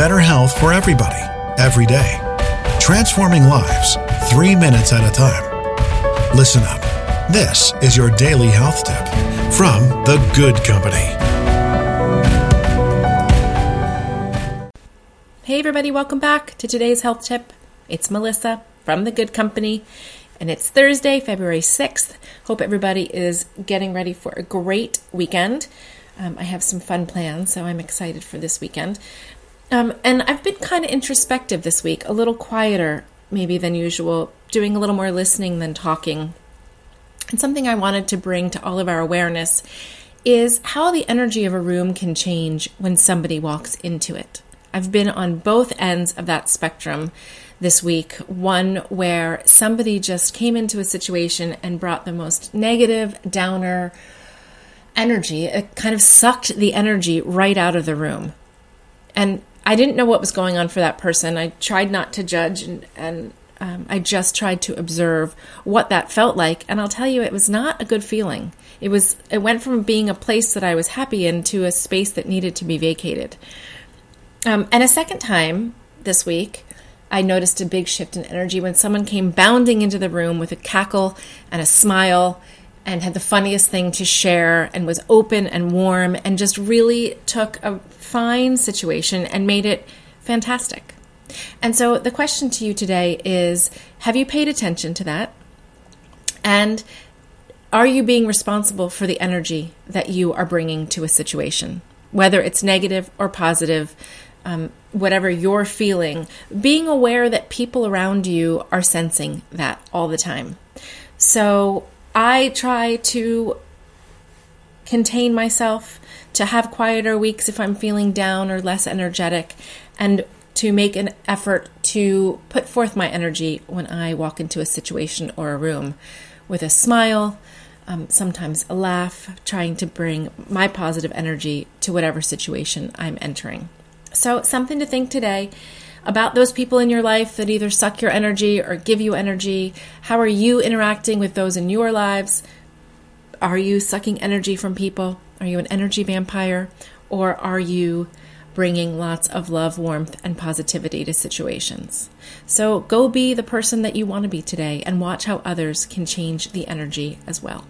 better health for everybody, every day. Transforming lives, three minutes at a time. Listen up. This is your daily health tip from The Good Company. Hey, everybody, welcome back to today's health tip. It's Melissa from The Good Company, and it's Thursday, February 6th. Hope everybody is getting ready for a great weekend. Um, I have some fun plans, so I'm excited for this weekend. Um, and I've been kind of introspective this week, a little quieter maybe than usual, doing a little more listening than talking. And something I wanted to bring to all of our awareness is how the energy of a room can change when somebody walks into it. I've been on both ends of that spectrum this week. One where somebody just came into a situation and brought the most negative, downer energy. It kind of sucked the energy right out of the room. And I didn't know what was going on for that person. I tried not to judge and, and um, I just tried to observe what that felt like. And I'll tell you, it was not a good feeling. It was, it went from being a place that I was happy in to a space that needed to be vacated. Um, and a second time this week, I noticed a big shift in energy when someone came bounding into the room with a cackle and a smile and had the funniest thing to share and was open and warm and just really took a fine situation and made it fantastic. And so the question to you today is Have you paid attention to that? And are you being responsible for the energy that you are bringing to a situation? Whether it's negative or positive, um, whatever you're feeling, being aware that people around you are sensing that all the time. So I try to contain myself, to have quieter weeks if I'm feeling down or less energetic, and to make an effort to put forth my energy when I walk into a situation or a room with a smile, um, sometimes a laugh, trying to bring my positive energy to whatever situation I'm entering. So, something to think today about those people in your life that either suck your energy or give you energy. How are you interacting with those in your lives? Are you sucking energy from people? Are you an energy vampire? Or are you bringing lots of love, warmth, and positivity to situations? So go be the person that you want to be today and watch how others can change the energy as well.